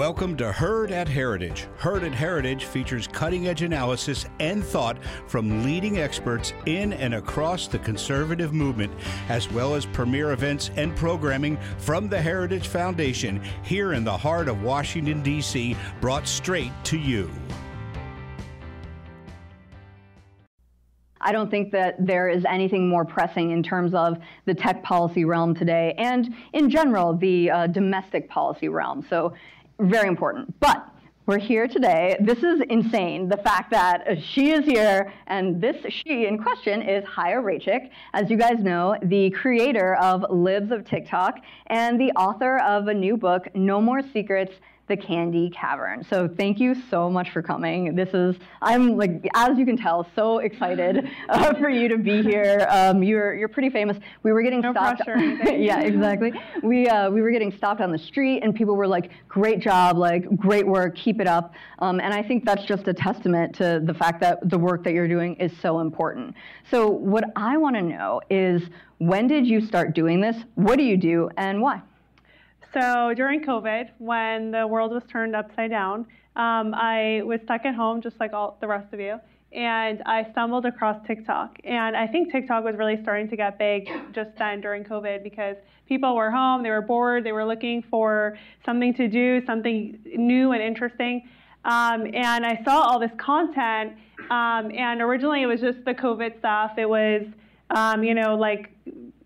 Welcome to Heard at Heritage. Heard at Heritage features cutting edge analysis and thought from leading experts in and across the conservative movement, as well as premier events and programming from the Heritage Foundation here in the heart of Washington, D.C., brought straight to you. I don't think that there is anything more pressing in terms of the tech policy realm today and in general the uh, domestic policy realm. So very important. But we're here today. This is insane. The fact that she is here, and this she in question is Chaya Raichik, as you guys know, the creator of Libs of TikTok and the author of a new book, No More Secrets the Candy Cavern. So thank you so much for coming. This is, I'm like, as you can tell, so excited uh, for you to be here. Um, you're, you're pretty famous. We were getting no stopped. Pressure yeah, exactly. We, uh, we were getting stopped on the street and people were like, great job, like, great work, keep it up. Um, and I think that's just a testament to the fact that the work that you're doing is so important. So what I want to know is, when did you start doing this? What do you do and why? So during COVID, when the world was turned upside down, um, I was stuck at home just like all the rest of you. And I stumbled across TikTok. And I think TikTok was really starting to get big just then during COVID because people were home, they were bored, they were looking for something to do, something new and interesting. Um, and I saw all this content. Um, and originally it was just the COVID stuff. It was, um, you know, like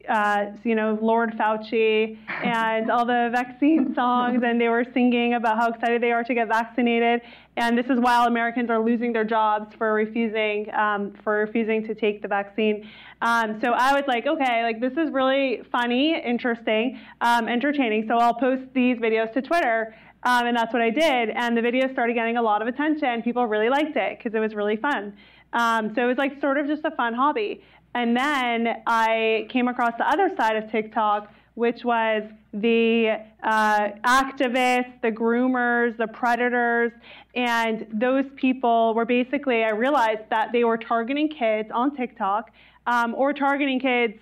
uh, you know, Lord Fauci and all the vaccine songs, and they were singing about how excited they are to get vaccinated. And this is while Americans are losing their jobs for refusing um, for refusing to take the vaccine. Um, so I was like, okay, like this is really funny, interesting, um, entertaining. So I'll post these videos to Twitter. Um, and that's what I did. And the videos started getting a lot of attention. People really liked it because it was really fun. Um, so it was like sort of just a fun hobby. And then I came across the other side of TikTok, which was the uh, activists, the groomers, the predators, and those people were basically, I realized that they were targeting kids on TikTok um, or targeting kids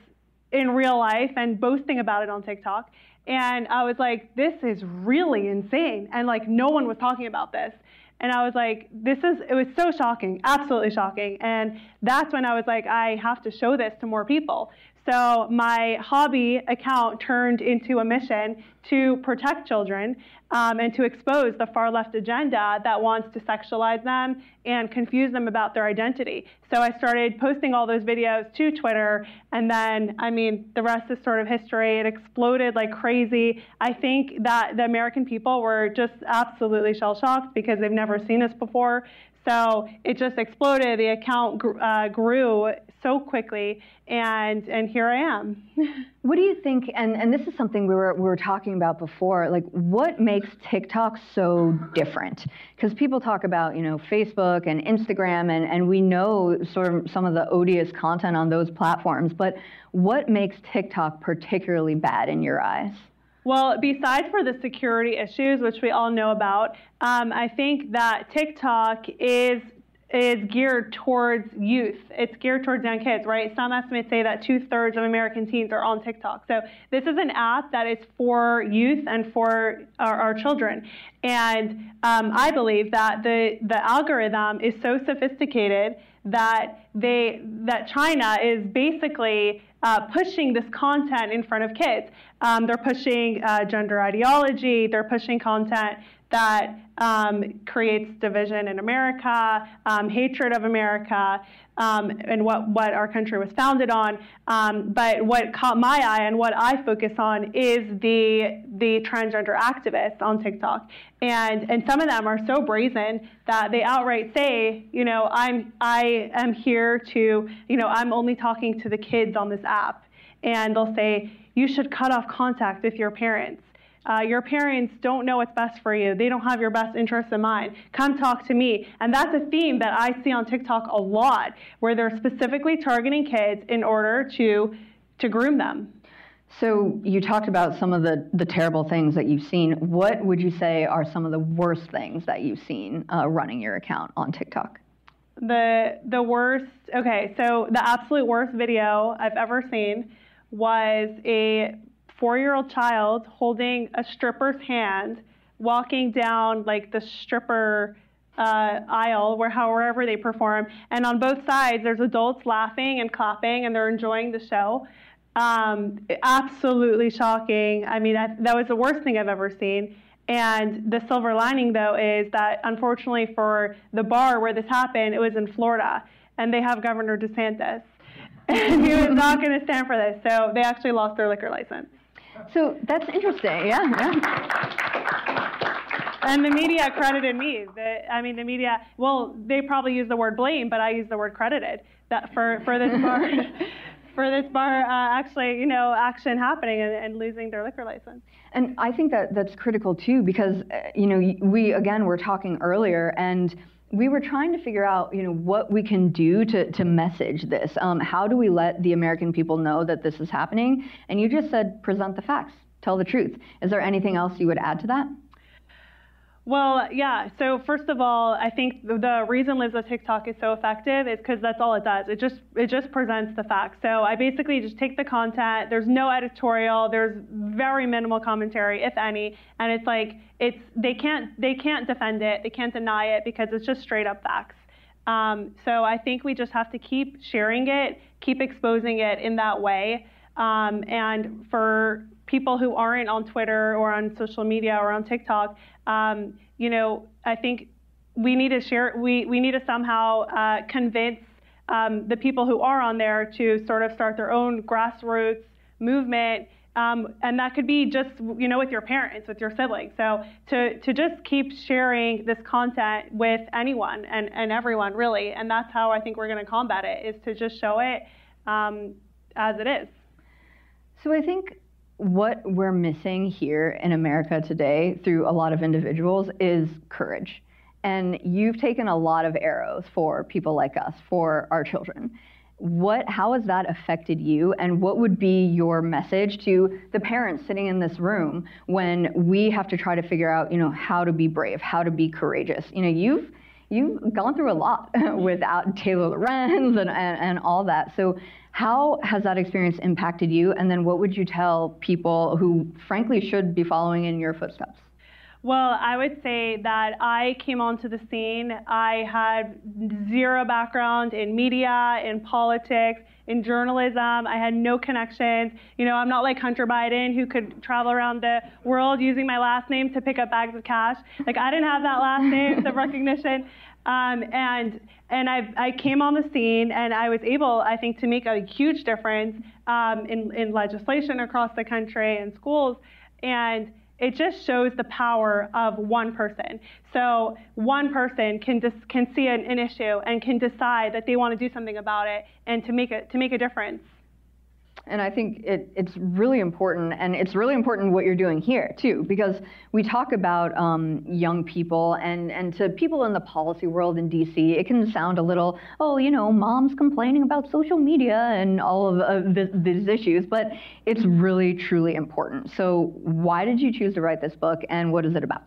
in real life and boasting about it on TikTok. And I was like, this is really insane. And like, no one was talking about this. And I was like, this is, it was so shocking, absolutely shocking. And that's when I was like, I have to show this to more people. So my hobby account turned into a mission to protect children um, and to expose the far left agenda that wants to sexualize them and confuse them about their identity. So I started posting all those videos to Twitter, and then, I mean, the rest is sort of history. It exploded like crazy. I think that the American people were just absolutely shell shocked because they've never seen this before. So it just exploded. The account uh, grew so quickly, and and here I am. what do you think? And and this is something we were we were talking about before. Like, what makes TikTok so different? Because people talk about you know Facebook and Instagram, and and we know sort of some of the odious content on those platforms. But what makes TikTok particularly bad in your eyes? Well, besides for the security issues, which we all know about, um, I think that TikTok is is geared towards youth. It's geared towards young kids, right? Some estimates say that two thirds of American teens are on TikTok. So this is an app that is for youth and for our, our children. And um, I believe that the the algorithm is so sophisticated that they that China is basically uh, pushing this content in front of kids. Um, they're pushing uh, gender ideology. They're pushing content that um, creates division in America, um, hatred of America, um, and what, what our country was founded on. Um, but what caught my eye and what I focus on is the, the transgender activists on TikTok. And, and some of them are so brazen that they outright say, you know, I'm, I am here to, you know, I'm only talking to the kids on this app. And they'll say, you should cut off contact with your parents. Uh, your parents don't know what's best for you. They don't have your best interests in mind. Come talk to me. And that's a theme that I see on TikTok a lot, where they're specifically targeting kids in order to, to groom them. So you talked about some of the, the terrible things that you've seen. What would you say are some of the worst things that you've seen uh, running your account on TikTok? The the worst. Okay, so the absolute worst video I've ever seen was a four year old child holding a stripper's hand walking down like the stripper uh, aisle where however they perform, and on both sides there's adults laughing and clapping and they're enjoying the show. Um, absolutely shocking. I mean, I, that was the worst thing I've ever seen. And the silver lining, though, is that unfortunately for the bar where this happened, it was in Florida, and they have Governor DeSantis, and he was not going to stand for this. So they actually lost their liquor license. So that's interesting. Yeah. yeah. And the media credited me. The, I mean, the media. Well, they probably use the word blame, but I use the word credited. That for for this bar, for this bar uh, actually, you know, action happening and, and, losing their liquor license. And I think that that's critical too, because uh, you know, we again were talking earlier and we were trying to figure out, you know, what we can do to, to message this. Um, how do we let the American people know that this is happening? And you just said present the facts, tell the truth. Is there anything else you would add to that? Well, yeah. So first of all, I think the reason Libs of TikTok is so effective is because that's all it does. It just it just presents the facts. So I basically just take the content. There's no editorial. There's very minimal commentary, if any, and it's like it's they can't they can't defend it. They can't deny it because it's just straight up facts. Um, so I think we just have to keep sharing it, keep exposing it in that way. Um, and for people who aren't on Twitter or on social media or on TikTok, um, you know, I think we need to share, we, we need to somehow uh, convince um, the people who are on there to sort of start their own grassroots movement. Um, and that could be just, you know, with your parents, with your siblings. So to, to just keep sharing this content with anyone and, and everyone, really. And that's how I think we're going to combat it, is to just show it um, as it is. So I think what we're missing here in America today through a lot of individuals is courage. And you've taken a lot of arrows for people like us, for our children. What, how has that affected you, and what would be your message to the parents sitting in this room when we have to try to figure out, you know, how to be brave, how to be courageous? You know, you've you've gone through a lot without Taylor Lorenz and, and, and all that. So how has that experience impacted you? And then what would you tell people who, frankly, should be following in your footsteps? Well, I would say that I came onto the scene. I had zero background in media, in politics, in journalism. I had no connections. You know, I'm not like Hunter Biden who could travel around the world using my last name to pick up bags of cash. Like I didn't have that last name, the recognition. Um, and and I, I came on the scene and I was able, I think, to make a huge difference um, in, in legislation across the country and schools. And it just shows the power of one person. So one person can dis- can see an, an issue and can decide that they want to do something about it and to make it to make a difference. And I think it, it's really important, and it's really important what you're doing here too, because we talk about um, young people, and, and to people in the policy world in DC, it can sound a little, oh, you know, mom's complaining about social media and all of uh, these issues, but it's really, truly important. So, why did you choose to write this book, and what is it about?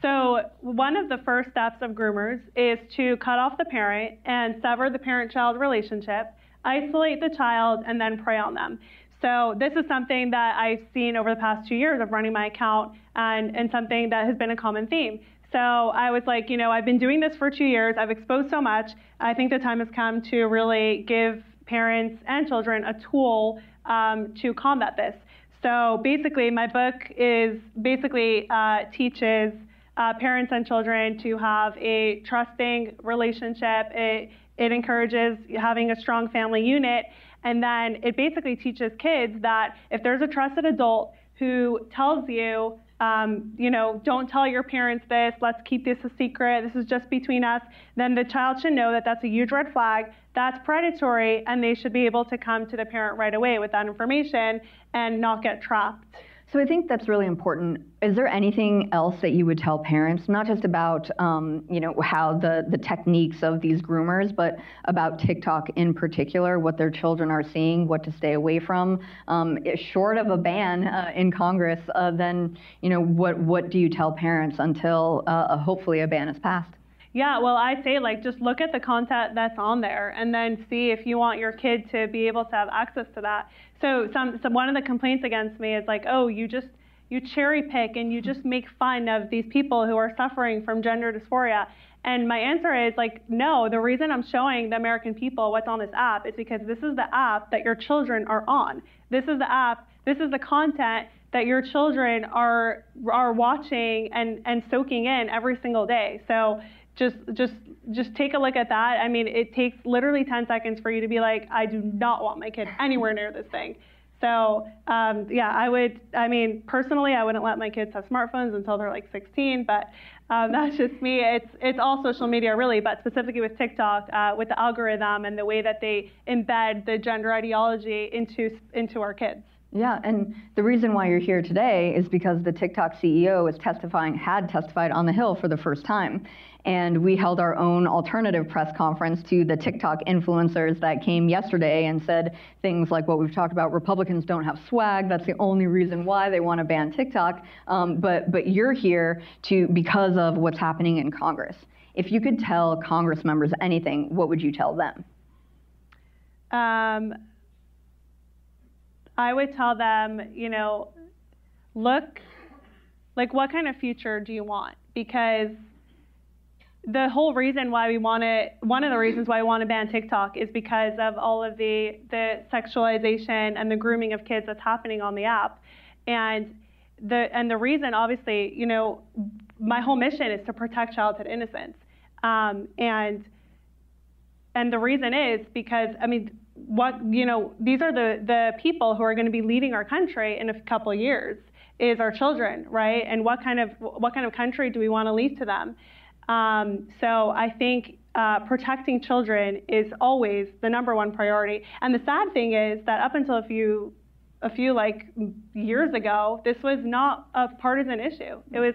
So, one of the first steps of groomers is to cut off the parent and sever the parent child relationship isolate the child, and then prey on them. So this is something that I've seen over the past two years of running my account and, and something that has been a common theme. So I was like, you know, I've been doing this for two years. I've exposed so much. I think the time has come to really give parents and children a tool um, to combat this. So basically, my book is basically uh, teaches uh, parents and children to have a trusting relationship. It, it encourages having a strong family unit. And then it basically teaches kids that if there's a trusted adult who tells you, um, you know, don't tell your parents this, let's keep this a secret, this is just between us, then the child should know that that's a huge red flag, that's predatory, and they should be able to come to the parent right away with that information and not get trapped. So I think that's really important. Is there anything else that you would tell parents, not just about um, you know how the the techniques of these groomers, but about TikTok in particular, what their children are seeing, what to stay away from? Um, short of a ban uh, in Congress, uh, then you know what what do you tell parents until uh, hopefully a ban is passed? Yeah, well, I say like just look at the content that's on there and then see if you want your kid to be able to have access to that. So some, some one of the complaints against me is like, oh, you just you cherry pick and you just make fun of these people who are suffering from gender dysphoria. And my answer is like, no, the reason I'm showing the American people what's on this app is because this is the app that your children are on. This is the app, this is the content that your children are are watching and, and soaking in every single day. So just just just take a look at that. I mean, it takes literally 10 seconds for you to be like, I do not want my kid anywhere near this thing. So um, yeah, I would. I mean, personally, I wouldn't let my kids have smartphones until they're like 16. But um, that's just me. It's it's all social media really, but specifically with TikTok, uh, with the algorithm and the way that they embed the gender ideology into into our kids. Yeah, and the reason why you're here today is because the TikTok CEO is testifying, had testified on the Hill for the first time. And we held our own alternative press conference to the TikTok influencers that came yesterday and said things like what we've talked about Republicans don't have swag. That's the only reason why they want to ban TikTok. Um, but, but you're here to, because of what's happening in Congress. If you could tell Congress members anything, what would you tell them? Um, I would tell them, you know, look, like, what kind of future do you want? Because the whole reason why we want to, one of the reasons why we want to ban TikTok is because of all of the, the sexualization and the grooming of kids that's happening on the app. And the, and the reason, obviously, you know, my whole mission is to protect childhood innocence. Um, and, and the reason is because, I mean, what, you know, these are the, the people who are going to be leading our country in a couple years is our children, right? And what kind of, what kind of country do we want to leave to them? Um, so I think uh, protecting children is always the number one priority. And the sad thing is that up until a few, a few like years ago, this was not a partisan issue. It was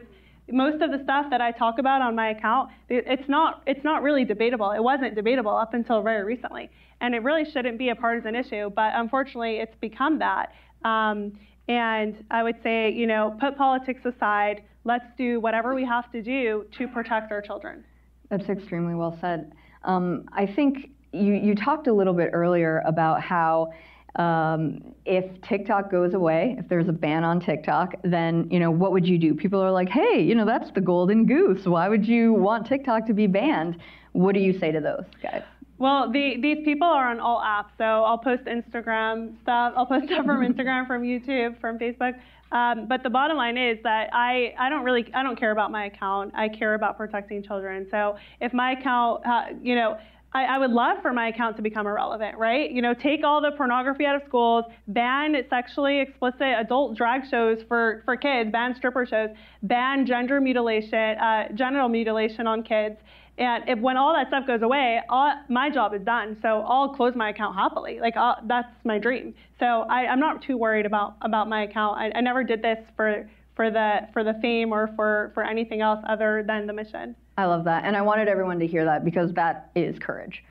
most of the stuff that I talk about on my account. It's not, it's not really debatable. It wasn't debatable up until very recently, and it really shouldn't be a partisan issue. But unfortunately, it's become that. Um, and I would say, you know, put politics aside let's do whatever we have to do to protect our children. That's extremely well said. Um, I think you, you talked a little bit earlier about how um, if TikTok goes away, if there's a ban on TikTok, then you know what would you do? People are like, hey, you know that's the golden goose. Why would you want TikTok to be banned? What do you say to those guys? Well, the, these people are on all apps, so I'll post Instagram stuff. I'll post stuff from Instagram, from YouTube, from Facebook. Um, but the bottom line is that I, I don't really I don't care about my account. I care about protecting children. So if my account, uh, you know, I, I, would love for my account to become irrelevant, right? You know, take all the pornography out of schools, ban sexually explicit adult drag shows for, for kids, ban stripper shows, ban gender mutilation, uh, genital mutilation on kids, and if, when all that stuff goes away, all, my job is done. So I'll close my account happily. Like I'll, that's my dream. So I, am not too worried about about my account. I, I never did this for for the for the fame or for for anything else other than the mission. I love that, and I wanted everyone to hear that because that is courage.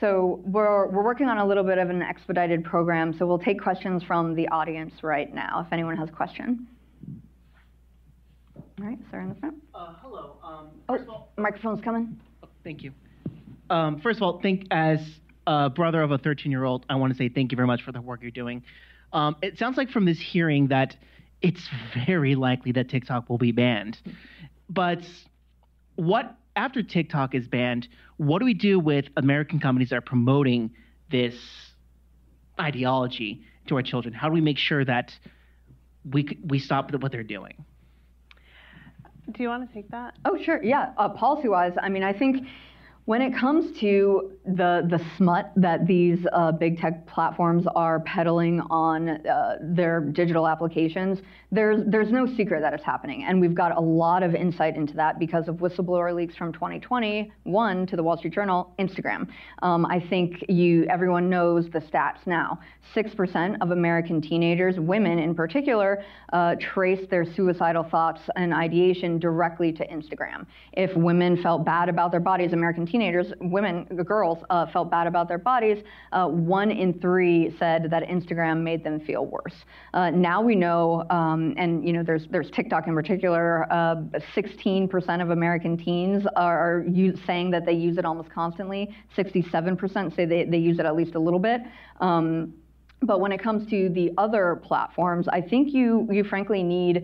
So we're we're working on a little bit of an expedited program. So we'll take questions from the audience right now. If anyone has a question. All right, sir in the front. Uh, hello. Um, oh, all, microphone's coming. Oh, thank you. Um, first of all, think as a brother of a 13-year-old, I want to say thank you very much for the work you're doing. Um, it sounds like from this hearing that it's very likely that TikTok will be banned. But what after TikTok is banned, what do we do with American companies that are promoting this ideology to our children? How do we make sure that we we stop what they're doing? Do you want to take that? Oh, sure. Yeah. Uh, policy wise, I mean, I think when it comes to the the smut that these uh, big tech platforms are peddling on uh, their digital applications, there's there's no secret that it's happening, and we've got a lot of insight into that because of whistleblower leaks from 2021 to the Wall Street Journal, Instagram. Um, I think you everyone knows the stats now. Six percent of American teenagers, women in particular, uh, trace their suicidal thoughts and ideation directly to Instagram. If women felt bad about their bodies, American teenagers, women, the girls, uh, felt bad about their bodies, uh, one in three said that Instagram made them feel worse. Uh, now we know, um, and you know, there's there's TikTok in particular. 16% uh, of American teens are, saying that they use it almost constantly. 67% say they, they use it at least a little bit. Um, But when it comes to the other platforms, I think you you frankly need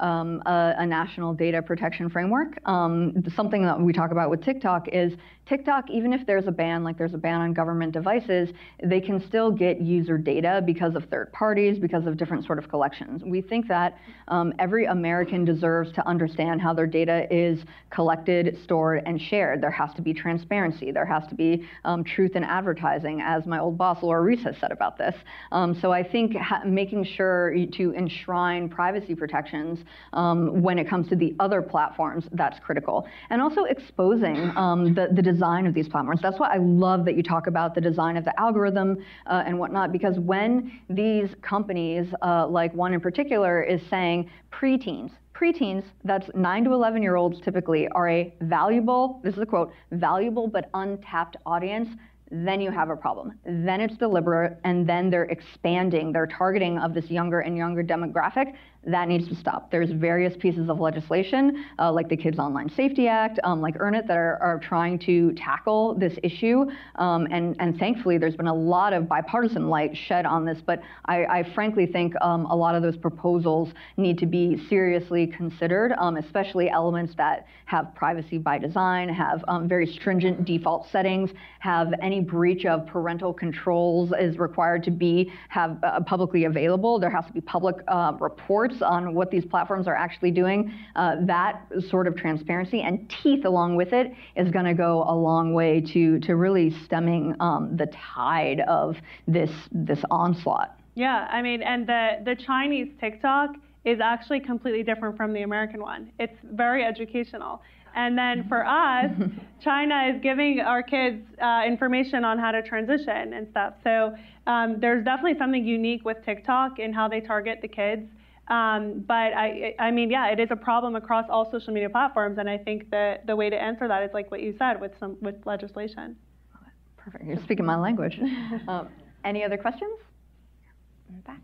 um, a, a, national data protection framework. Um, something that we talk about with TikTok is TikTok, even if there's a ban, like there's a ban on government devices, they can still get user data because of third parties, because of different sort of collections. We think that um, every American deserves to understand how their data is collected, stored, and shared. There has to be transparency. There has to be um, truth in advertising, as my old boss Laura Reese has said about this. Um, so I think making sure to enshrine privacy protections um, when it comes to the other platforms, that's critical. And also exposing um, the, the design of these platforms. That's why I love that you talk about the design of the algorithm uh, and whatnot, because when these companies, uh, like one in particular, is saying preteens, preteens, that's 9 to 11 year olds typically, are a valuable, this is a quote, valuable but untapped audience then you have a problem. Then it's deliberate, and then they're expanding their targeting of this younger and younger demographic that needs to stop. There's various pieces of legislation, uh, like the Kids Online Safety Act, um, like Earn It, that are, are, trying to tackle this issue. Um, and, and thankfully, there's been a lot of bipartisan light shed on this. But I, I frankly think um, a lot of those proposals need to be seriously considered, um, especially elements that have privacy by design, have um, very stringent default settings, have any breach of parental controls is required to be have uh, publicly available. There has to be public uh, reports on what these platforms are actually doing, uh, that sort of transparency and teeth along with it is going to go a long way to, to really stemming um, the tide of this, this onslaught. Yeah, I mean, and the, the Chinese TikTok is actually completely different from the American one. It's very educational. And then for us, China is giving our kids uh, information on how to transition and stuff. So um, there's definitely something unique with TikTok in how they target the kids. Um, but I, I mean, yeah, it is a problem across all social media platforms, and I think that the way to answer that is like what you said with some with legislation. Perfect. You're speaking my language. um, any other questions? In the back.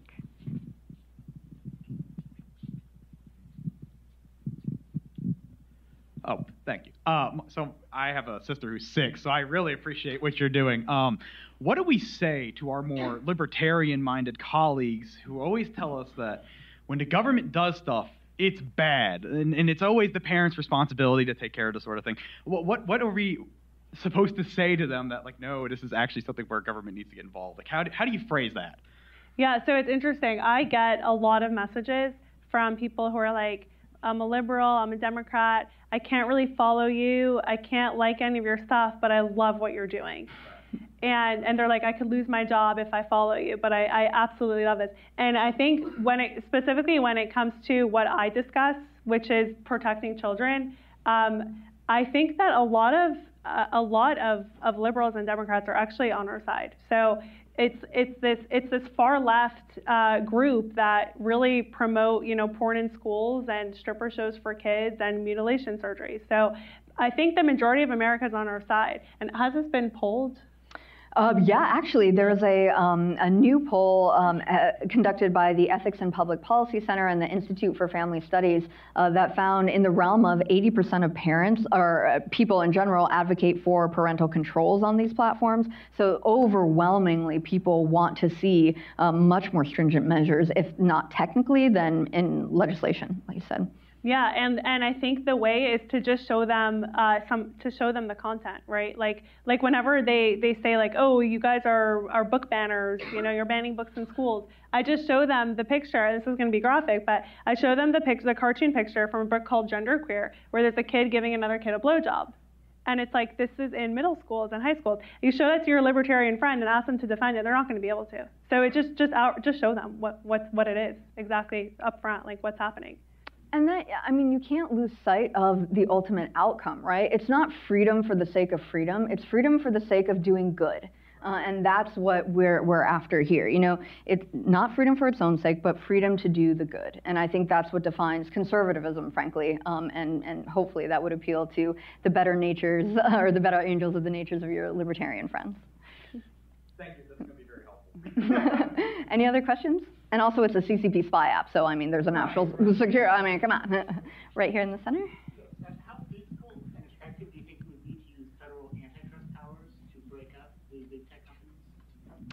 Oh, thank you. Um, so I have a sister who's six, so I really appreciate what you're doing. Um, what do we say to our more libertarian-minded colleagues who always tell us that when the government does stuff, it's bad, and, and it's always the parents' responsibility to take care of this sort of thing. What, what, what are we supposed to say to them that, like, no, this is actually something where government needs to get involved? Like, how do, how do you phrase that? Yeah, so it's interesting. I get a lot of messages from people who are like, I'm a liberal, I'm a Democrat, I can't really follow you, I can't like any of your stuff, but I love what you're doing and and they're like, I could lose my job if I follow you, but I, I absolutely love this. And I think when it specifically when it comes to what I discuss, which is protecting children, um, I think that a lot of uh, a lot of, of liberals and Democrats are actually on our side. So it's it's this it's this far left uh, group that really promote you know porn in schools and stripper shows for kids and mutilation surgery. So I think the majority of America is on our side. And has this been polled? Uh, yeah, actually, there's a, um, a new poll um, uh, conducted by the Ethics and Public Policy Center and the Institute for Family Studies uh, that found in the realm of 80% of parents or uh, people in general advocate for parental controls on these platforms. So overwhelmingly, people want to see um, much more stringent measures, if not technically, then in legislation, like you said. Yeah, and and I think the way is to just show them uh, some to show them the content, right? Like like whenever they they say like, oh, you guys are are book banners, you know, you're banning books in schools. I just show them the picture. This is going to be graphic, but I show them the picture, the cartoon picture from a book called Genderqueer, where there's a kid giving another kid a blowjob. And it's like this is in middle schools and high schools. You show that to your libertarian friend and ask them to defend it, they're not going to be able to. So it just just out just show them what what what it is exactly up front, like what's happening. And that, I mean, you can't lose sight of the ultimate outcome, right? It's not freedom for the sake of freedom, it's freedom for the sake of doing good. Uh, and that's what we're, we're after here. You know, it's not freedom for its own sake, but freedom to do the good. And I think that's what defines conservatism, frankly. Um, and, and hopefully that would appeal to the better natures or the better angels of the natures of your libertarian friends. Thank you. That's going to be very helpful. Any other questions? And also, it's a CCP spy app, so I mean, there's a national secure. I mean, come on, right here in the center. How difficult and effective do you think it would be to use federal antitrust powers to break up the big tech companies?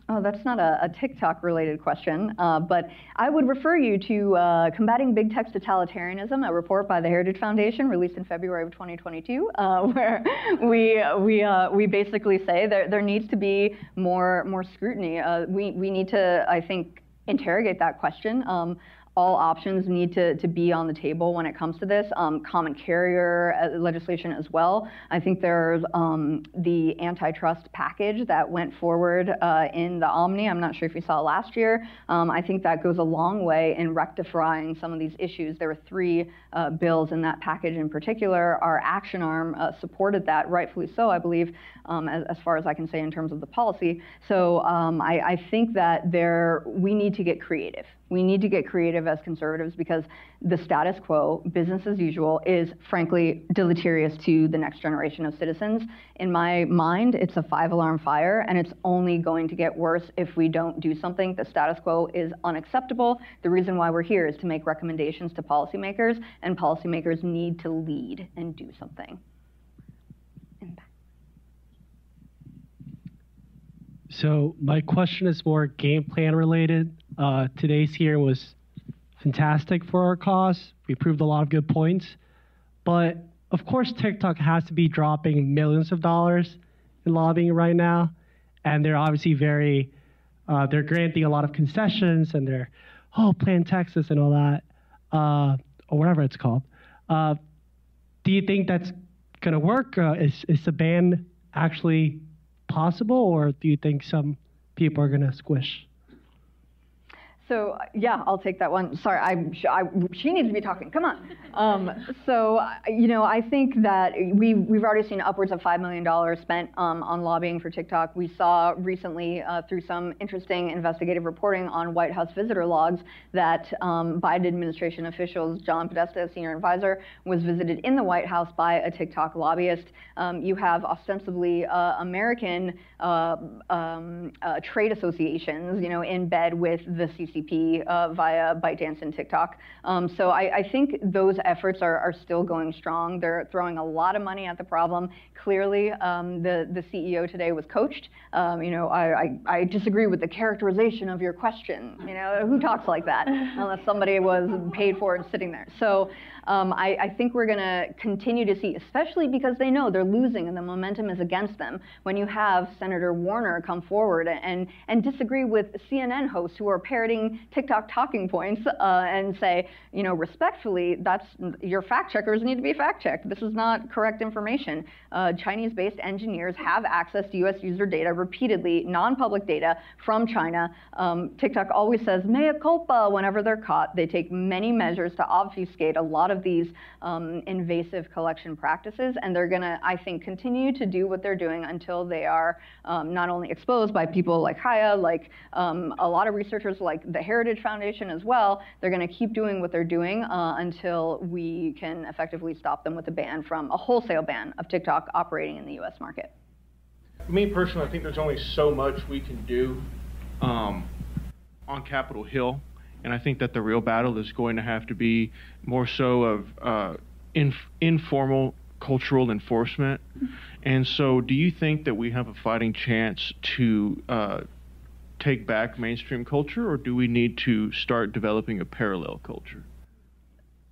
Oh, that's not a, a TikTok related question, uh, but I would refer you to uh, Combating Big Tech's Totalitarianism, a report by the Heritage Foundation released in February of 2022, uh, where we, we, uh, we basically say there, there needs to be more, more scrutiny. Uh, we, we need to, I think, interrogate that question. Um, all options need to, to be on the table when it comes to this. Um, common carrier uh, legislation as well. I think there's um, the antitrust package that went forward uh, in the Omni. I'm not sure if you saw last year. Um, I think that goes a long way in rectifying some of these issues. There were three uh, bills in that package in particular. Our action arm uh, supported that, rightfully so, I believe, um, as, as, far as I can say in terms of the policy. So um, I, I think that there we need to get creative. We need to get creative as conservatives because the status quo, business as usual, is frankly deleterious to the next generation of citizens. In my mind, it's a five alarm fire, and it's only going to get worse if we don't do something. The status quo is unacceptable. The reason why we're here is to make recommendations to policymakers, and policymakers need to lead and do something. So my question is more game plan related. Uh, today's hearing was fantastic for our cause. We proved a lot of good points, but of course TikTok has to be dropping millions of dollars in lobbying right now, and they're obviously very, uh, they're granting a lot of concessions and they're, oh, Plan Texas and all that, uh, or whatever it's called. Uh, do you think that's gonna work? Uh, is is the ban actually possible, or do you think some people are going to squish? So yeah, I'll take that one. Sorry, I, I, she needs to be talking. Come on. Um, so you know, I think that we we've already seen upwards of five million dollars spent um, on lobbying for TikTok. We saw recently uh, through some interesting investigative reporting on White House visitor logs that um, Biden administration officials, John Podesta, senior advisor, was visited in the White House by a TikTok lobbyist. Um, you have ostensibly uh, American uh, um, uh, trade associations, you know, in bed with the CC CCP uh, via ByteDance and TikTok. Um, so I, I, think those efforts are, are, still going strong. They're throwing a lot of money at the problem. Clearly, um, the, the CEO today was coached. Um, you know, I, I, I, disagree with the characterization of your question. You know, who talks like that unless somebody was paid for and sitting there. So um, I, I, think we're going to continue to see, especially because they know they're losing and the momentum is against them. When you have Senator Warner come forward and, and disagree with CNN hosts who are parroting TikTok talking points uh, and say, you know, respectfully, that's your fact checkers need to be fact checked. This is not correct information. Uh, Chinese-based engineers have access to U.S. user data repeatedly, non-public data from China. Um, TikTok always says mea culpa whenever they're caught. They take many measures to obfuscate a lot of of these um, invasive collection practices, and they're going to, I think, continue to do what they're doing until they are um, not only exposed by people like Chaya, like um, a lot of researchers like the Heritage Foundation as well. They're going to keep doing what they're doing uh, until we can effectively stop them with a ban from a wholesale ban of TikTok operating in the U.S. market. Me personally, I think there's only so much we can do um, on Capitol Hill and I think that the real battle is going to have to be more so of uh, inf- informal cultural enforcement. And so, do you think that we have a fighting chance to uh, take back mainstream culture, or do we need to start developing a parallel culture?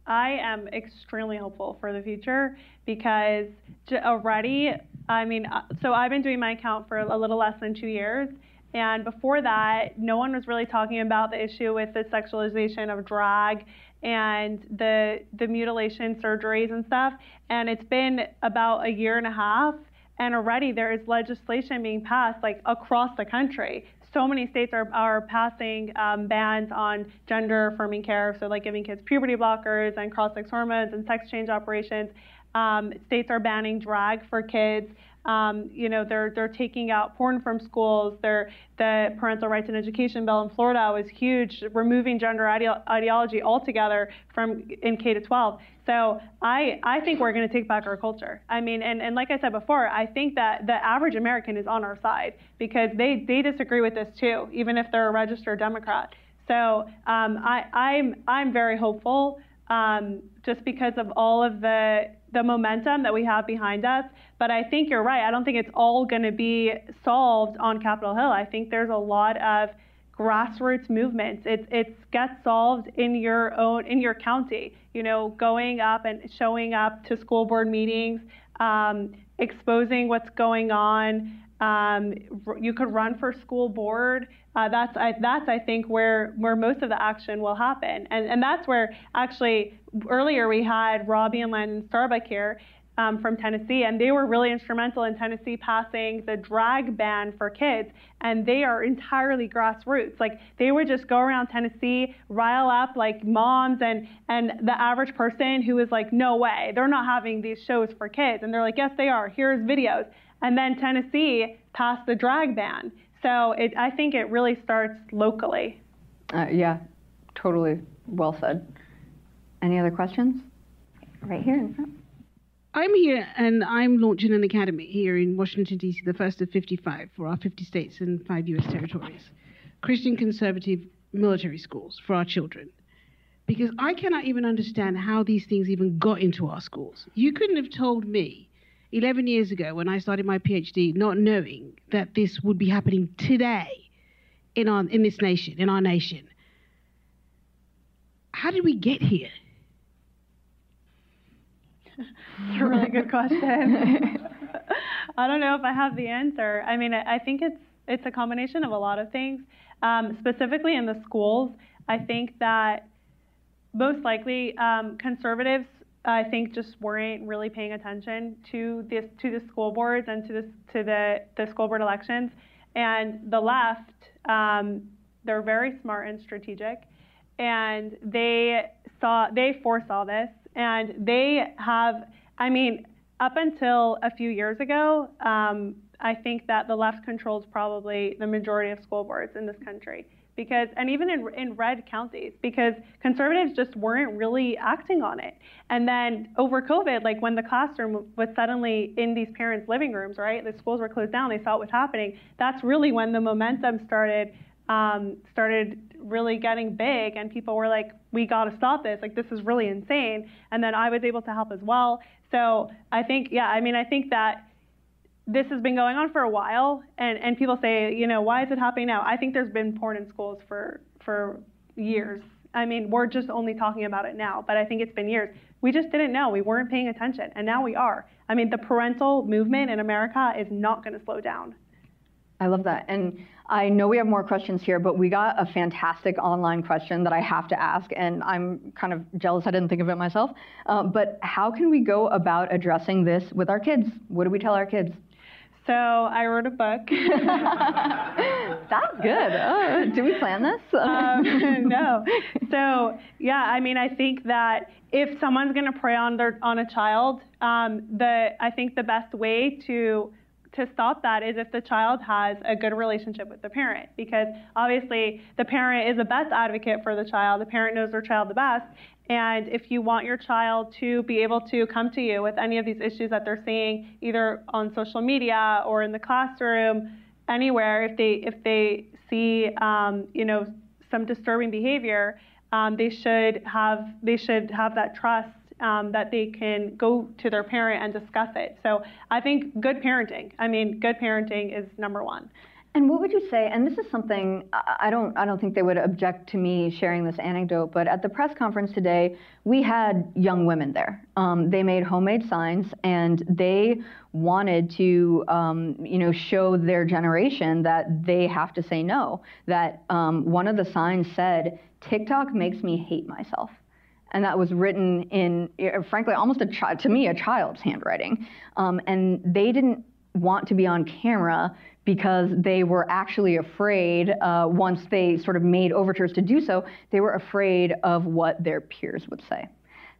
I am extremely hopeful for the future because already, I mean, uh, so I've been doing my account for a little less than two years, and before that, no one was really talking about the issue with the sexualization of drag and the the mutilation surgeries and stuff. And it's been about a year and a half, and already there is legislation being passed like across the country. So many states are, are passing um, bans on gender affirming care, so like giving kids puberty blockers and cross sex hormones and sex change operations. Um, states are banning drag for kids. Um, you know, they're they're taking out porn from schools. They're, the parental rights and education bill in Florida was huge, removing gender ide- ideology altogether from in K to 12. So I I think we're going to take back our culture. I mean, and, and like I said before, I think that the average American is on our side because they they disagree with this too, even if they're a registered Democrat. So um, I I'm I'm very hopeful um, just because of all of the the momentum that we have behind us. But I think you're right. I don't think it's all going to be solved on Capitol Hill. I think there's a lot of grassroots movements. It it gets solved in your own in your county. You know, going up and showing up to school board meetings, um, exposing what's going on. Um, you could run for school board. Uh, that's I, that's I think where where most of the action will happen, and and that's where actually earlier we had Robby and Landon Starbuck here, um, from Tennessee, and they were really instrumental in Tennessee passing the drag ban for kids. And they are entirely grassroots. Like they would just go around Tennessee, rile up like moms and and the average person who is like, no way, they're not having these shows for kids. And they're like, yes, they are. Here's videos. And then Tennessee passed the drag ban. So it, I think it really starts locally. Uh, yeah, totally well said. Any other questions? Right here in front. I'm here and I'm launching an academy here in Washington, D.C., the first of 55 for our 50 states and five U.S. territories. Christian conservative military schools for our children. Because I cannot even understand how these things even got into our schools. You couldn't have told me 11 years ago when I started my PhD, not knowing that this would be happening today in, our, in this nation, in our nation. How did we get here? It's a really good question. I don't know if I have the answer. I mean, I think it's it's a combination of a lot of things. Um, specifically in the schools, I think that most likely um, conservatives, I think, just weren't really paying attention to this to the school boards and to this to the the school board elections. And the left, um, they're very smart and strategic, and they saw they foresaw this and they have, I mean, up until a few years ago, um, I think that the left controls probably the majority of school boards in this country. Because, and even in, in red counties, because conservatives just weren't really acting on it. And then over COVID, like when the classroom was suddenly in these parents' living rooms, right? The schools were closed down, they saw what was happening. That's really when the momentum started um, started really getting big and people were like, we got to stop this. Like, this is really insane. And then I was able to help as well. So I think, yeah, I mean, I think that this has been going on for a while and, and people say, you know, why is it happening now? I think there's been porn in schools for, for years. I mean, we're just only talking about it now, but I think it's been years. We just didn't know. We weren't paying attention, and now we are. I mean, the parental movement in America is not going to slow down. I love that. And I know we have more questions here, but we got a fantastic online question that I have to ask, and I'm kind of jealous I didn't think of it myself. Uh, but how can we go about addressing this with our kids? What do we tell our kids? So I wrote a book. That's good. Uh, do we plan this? um, no. So yeah, I mean, I think that if someone's going to prey on their on a child, um, the I think the best way to to stop that is if the child has a good relationship with the parent. Because obviously the parent is the best advocate for the child. The parent knows their child the best. And if you want your child to be able to come to you with any of these issues that they're seeing either on social media or in the classroom anywhere if they if they see um, you know some disturbing behavior um, they should have they should have that trust um, that they can go to their parent and discuss it. So I think good parenting. I mean, good parenting is number one. And what would you say? And this is something I don't I don't think they would object to me sharing this anecdote. But at the press conference today, we had young women there. Um, they made homemade signs, and they wanted to um, you know show their generation that they have to say no. That um, one of the signs said, "TikTok makes me hate myself." And that was written in, frankly, almost a child to me a child's handwriting. Um, and they didn't want to be on camera because they were actually afraid. Uh, once they sort of made overtures to do so, they were afraid of what their peers would say.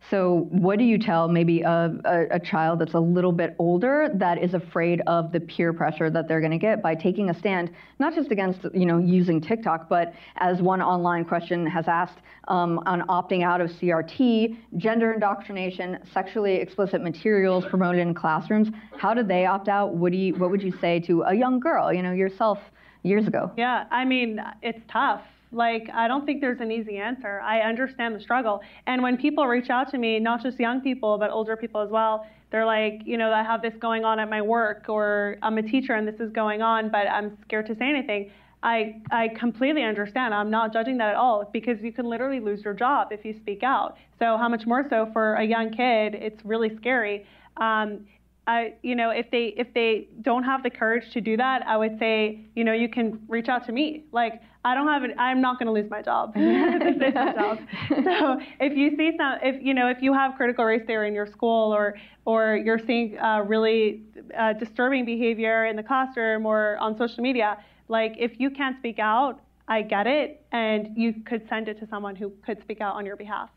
So, what do you tell maybe a, a, a, child that's a little bit older that is afraid of the peer pressure that they're going to get by taking a stand, not just against you know using TikTok, but as one online question has asked, um, on opting out of CRT, gender indoctrination, sexually explicit materials promoted in classrooms. How did they opt out? What do you what would you say to a young girl, you know yourself, years ago? Yeah, I mean it's tough Like, I don't think there's an easy answer. I understand the struggle. And when people reach out to me, not just young people, but older people as well, they're like, you know, I have this going on at my work, or I'm a teacher and this is going on, but I'm scared to say anything. I, I completely understand. I'm not judging that at all because you can literally lose your job if you speak out. So, how much more so for a young kid? It's really scary. Um, I, you know, if they if they don't have the courage to do that, I would say, you know, you can reach out to me. Like, I don't have it. I'm not going to lose my job. this is my job. So if you see some, if you know, if you have critical race theory in your school, or or you're seeing uh, really uh, disturbing behavior in the classroom or on social media, like if you can't speak out, I get it, and you could send it to someone who could speak out on your behalf.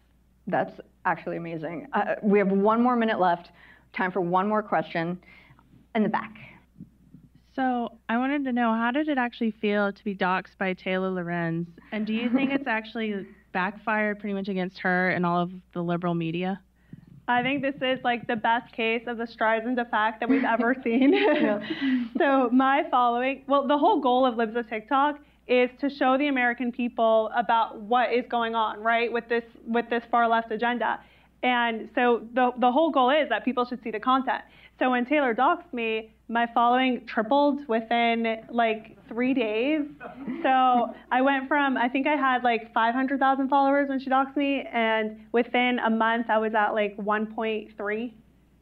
That's actually amazing. Uh, we have one more minute left. Time for one more question in the back. So I wanted to know how did it actually feel to be doxxed by Taylor Lorenz, and do you think it's actually backfired pretty much against her and all of the liberal media? I think this is like the best case of the Streisand effect that we've ever seen. so my following, well, the whole goal of Libs of TikTok is to show the American people about what is going on, right, with this with this far left agenda. And so the, the whole goal is that people should see the content. So when Taylor doxed me, my following tripled within like three days. So I went from, I think I had like 500,000 followers when she doxed me, and within a month I was at like 1.3.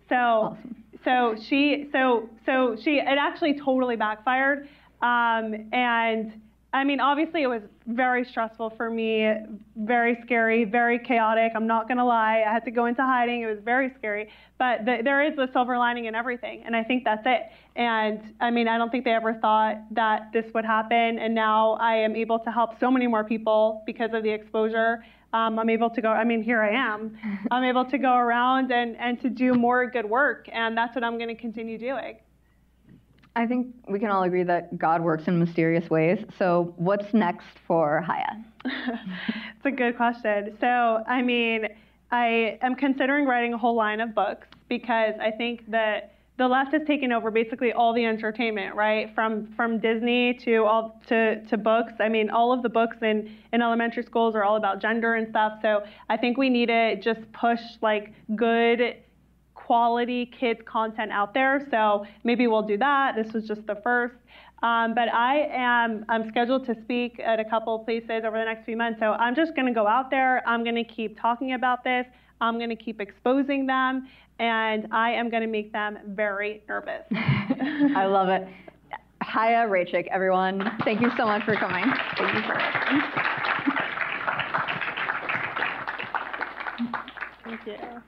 So, awesome. so she, so, so she, it actually totally backfired. Um, and I mean, obviously, it was very stressful for me, very scary, very chaotic. I'm not going to lie. I had to go into hiding. It was very scary. But the, there is a silver lining in everything, and I think that's it. And I mean, I don't think they ever thought that this would happen. And now I am able to help so many more people because of the exposure. Um, I'm able to go, I mean, here I am. I'm able to go around and, and to do more good work, and that's what I'm going to continue doing. I think we can all agree that God works in mysterious ways. So, what's next for Chaya? it's a good question. So, I mean, I am considering writing a whole line of books because I think that the left has taken over basically all the entertainment, right? From from Disney to all to, to books. I mean, all of the books in, in elementary schools are all about gender and stuff. So I think we need to just push like good quality kids content out there. So maybe we'll do that. This was just the first. Um, but I am I'm scheduled to speak at a couple of places over the next few months. So I'm just going to go out there. I'm going to keep talking about this. I'm going to keep exposing them, and I am going to make them very nervous. I love it. Chaya Raichik, everyone. Thank you so much for coming. Thank you for Thank you.